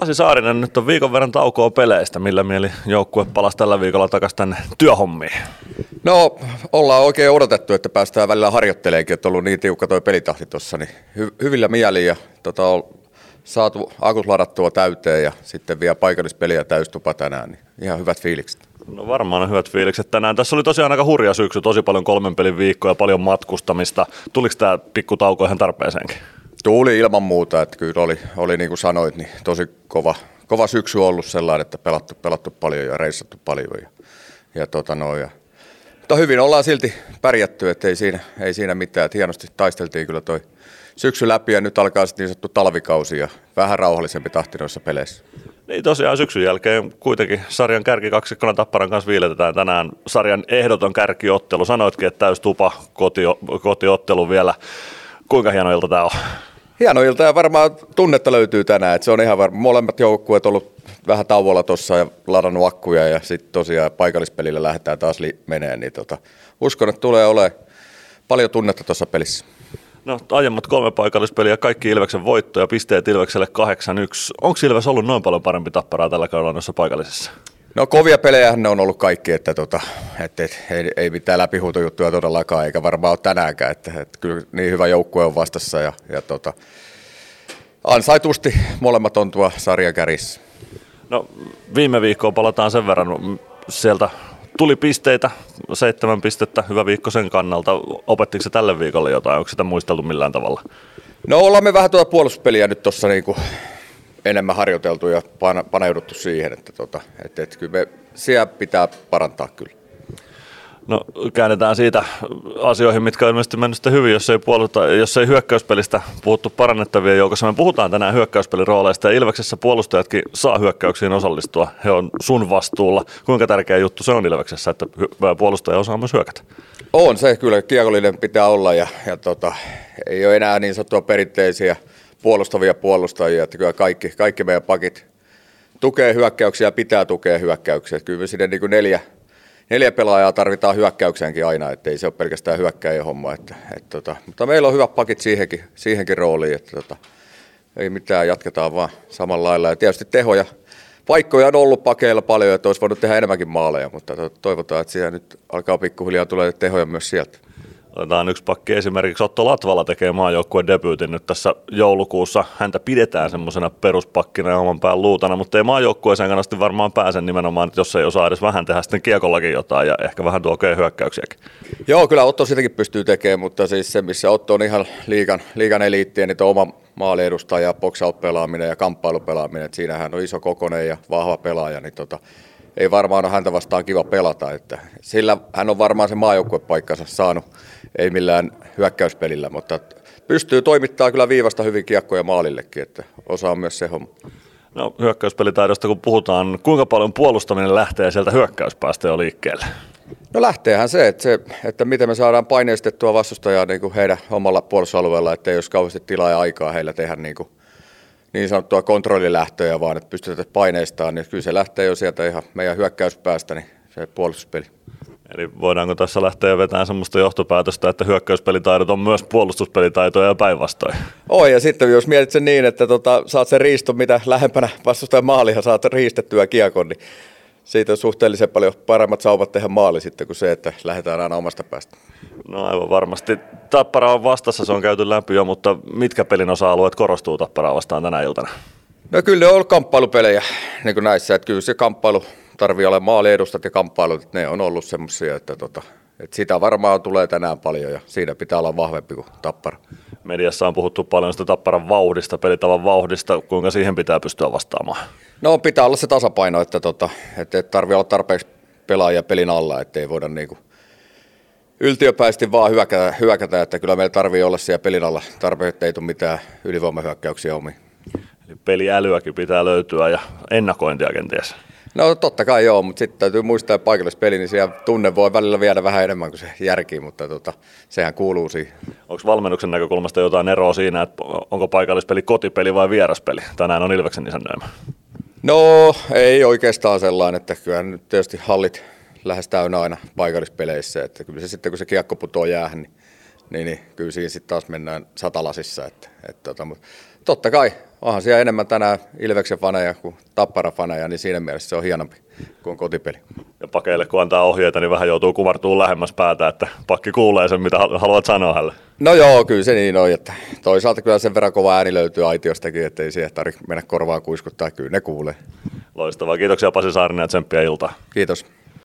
Pasi Saarinen, nyt on viikon verran taukoa peleistä. Millä mieli joukkue palasi tällä viikolla takaisin tänne työhommiin? No, ollaan oikein odotettu, että päästään välillä harjoitteleenkin, että on ollut niin tiukka toi pelitahti tuossa, niin hy- hyvillä mieliin ja tota, on saatu akut ladattua täyteen ja sitten vielä paikallispeliä täystupa tänään, niin ihan hyvät fiilikset. No varmaan on hyvät fiilikset tänään. Tässä oli tosiaan aika hurja syksy, tosi paljon kolmen pelin viikkoja, paljon matkustamista. Tuliko tämä pikku tauko ihan tarpeeseenkin? Tuli ilman muuta, että kyllä oli, oli niin kuin sanoit, niin tosi kova, kova syksy ollut sellainen, että pelattu, pelattu paljon ja reissattu paljon. Ja, ja, tota no, ja mutta hyvin ollaan silti pärjätty, että ei siinä, ei siinä mitään. Että hienosti taisteltiin kyllä toi syksy läpi ja nyt alkaa sitten niin sanottu talvikausi ja vähän rauhallisempi tahti noissa peleissä. Niin tosiaan syksyn jälkeen kuitenkin sarjan kärkikaksikkona Tapparan kanssa viiletetään tänään sarjan ehdoton kärkiottelu. Sanoitkin, että täys tupa koti, kotiottelu vielä. Kuinka hieno ilta tämä on? Hieno ilta ja varmaan tunnetta löytyy tänään. Että se on ihan varma. Molemmat joukkueet ollut vähän tauolla tuossa ja ladannut akkuja ja sitten tosiaan paikallispelillä lähdetään taas li- menee. Niin tota, uskon, että tulee olemaan paljon tunnetta tuossa pelissä. No aiemmat kolme paikallispeliä, kaikki Ilveksen voittoja, pisteet Ilvekselle 8-1. Onko Ilves ollut noin paljon parempi tapparaa tällä kaudella noissa paikallisissa? No kovia pelejä ne on ollut kaikki, että tota, et, et, ei, ei mitään läpihuutojuttuja todellakaan, eikä varmaan ole tänäänkään, että, että kyllä niin hyvä joukkue on vastassa ja, ja tota, ansaitusti molemmat on tuo sarjan kärissä. No viime viikkoon palataan sen verran, sieltä tuli pisteitä, seitsemän pistettä, hyvä viikko sen kannalta. Opettiko se tälle viikolle jotain, onko sitä muisteltu millään tavalla? No ollaan me vähän tuota puolustuspeliä nyt tuossa niinku enemmän harjoiteltu ja paneuduttu siihen, että, tota, että, että kyllä me siellä pitää parantaa kyllä. No käännetään siitä asioihin, mitkä on ilmeisesti mennyt sitten hyvin, jos ei, puolusta, jos ei hyökkäyspelistä puhuttu parannettavien joukossa. Me puhutaan tänään hyökkäyspelin rooleista ja Ilveksessä puolustajatkin saa hyökkäyksiin osallistua. He on sun vastuulla. Kuinka tärkeä juttu se on Ilveksessä, että puolustaja osaa myös hyökätä? On se kyllä, kiekollinen pitää olla ja, ja tota, ei ole enää niin sanottua perinteisiä puolustavia puolustajia, että kyllä kaikki, kaikki meidän pakit tukee hyökkäyksiä ja pitää tukea hyökkäyksiä. Kyllä me sinne niin kuin neljä, neljä pelaajaa tarvitaan hyökkäykseenkin aina, ettei se ole pelkästään hyökkäjien homma. Että, et, tota, mutta meillä on hyvät pakit siihenkin, siihenkin rooliin, että tota, ei mitään, jatketaan vaan samalla lailla. Ja tietysti tehoja, paikkoja on ollut pakeilla paljon, että olisi voinut tehdä enemmänkin maaleja, mutta toivotaan, että siellä nyt alkaa pikkuhiljaa tulee tehoja myös sieltä. Otetaan yksi pakki esimerkiksi Otto Latvala tekee maajoukkueen debyytin nyt tässä joulukuussa. Häntä pidetään semmoisena peruspakkina ja oman pään luutana, mutta ei maajoukkueeseen kannasti varmaan pääse nimenomaan, että jos ei osaa edes vähän tehdä sitten kiekollakin jotain ja ehkä vähän tuo hyökkäyksiäkin. Joo, kyllä Otto sitäkin pystyy tekemään, mutta siis se, missä Otto on ihan liikan, liikan eliittiä, niin oma maaliedustaja, box-out-pelaaminen ja kamppailupelaaminen, että siinähän on iso kokonen ja vahva pelaaja, niin tota, ei varmaan ole häntä vastaan kiva pelata. Että sillä hän on varmaan se maajoukkuepaikkansa saanut, ei millään hyökkäyspelillä, mutta pystyy toimittaa kyllä viivasta hyvin kiekkoja maalillekin, että osaa myös se homma. No hyökkäyspelitaidosta kun puhutaan, kuinka paljon puolustaminen lähtee sieltä hyökkäyspäästä jo liikkeelle? No lähteehän se, että, se, että miten me saadaan paineistettua vastustajaa niin kuin heidän omalla puolustusalueella, että ei olisi kauheasti tilaa ja aikaa heillä tehdä niin kuin niin sanottua kontrollilähtöjä, vaan että pystytään paineistaan, niin kyllä se lähtee jo sieltä ihan meidän hyökkäyspäästä, niin se puolustuspeli. Eli voidaanko tässä lähteä vetämään sellaista johtopäätöstä, että hyökkäyspelitaidot on myös puolustuspelitaitoja ja päinvastoin? Oi, ja sitten jos mietit sen niin, että tota, saat sen riiston, mitä lähempänä vastustajan maalia saat riistettyä kiekon, niin siitä on suhteellisen paljon paremmat sauvat tehdä maali sitten kuin se, että lähdetään aina omasta päästä. No aivan varmasti. Tappara on vastassa, se on käyty läpi jo, mutta mitkä pelin osa-alueet korostuu Tapparaa vastaan tänä iltana? No kyllä on ollut kamppailupelejä niin kuin näissä, että kyllä se kamppailu tarvii olla maaliedustat ja kamppailut, ne on ollut semmoisia, että, tota, että sitä varmaan tulee tänään paljon ja siinä pitää olla vahvempi kuin Tappara. Mediassa on puhuttu paljon sitä Tapparan vauhdista, pelitavan vauhdista, kuinka siihen pitää pystyä vastaamaan? No pitää olla se tasapaino, että, tota, että, että tarvii olla tarpeeksi pelaajia pelin alla, ettei voida niinku yltiöpäisesti vaan hyökätä, hyökätä, että kyllä meillä tarvii olla siellä pelin alla tarpeeksi, että ei tule mitään ylivoimahyökkäyksiä omiin. Eli peliälyäkin pitää löytyä ja ennakointia kenties. No totta kai joo, mutta sitten täytyy muistaa, että paikallispeli, niin siellä tunne voi välillä viedä vähän enemmän kuin se järki, mutta tota, sehän kuuluu siihen. Onko valmennuksen näkökulmasta jotain eroa siinä, että onko paikallispeli kotipeli vai vieraspeli? Tänään on Ilveksen isännöimä. No ei oikeastaan sellainen, että kyllä nyt tietysti hallit lähes täynnä aina paikallispeleissä, että kyllä se sitten kun se kiekko putoo jäähän, niin, niin, niin kyllä siinä sitten taas mennään satalasissa, että, että tota, mutta Totta kai, onhan siellä enemmän tänään Ilveksen faneja kuin Tappara faneja, niin siinä mielessä se on hienompi kuin kotipeli. Ja pakeille kun antaa ohjeita, niin vähän joutuu kumartumaan lähemmäs päätä, että pakki kuulee sen, mitä haluat sanoa hänelle. No joo, kyllä se niin on, että toisaalta kyllä sen verran kova ääni löytyy aitiostakin, että ei siihen tarvitse mennä korvaan kuiskuttaa, kyllä ne kuulee. Loistavaa. Kiitoksia Pasi Saarinen ja tsemppiä iltaa. Kiitos.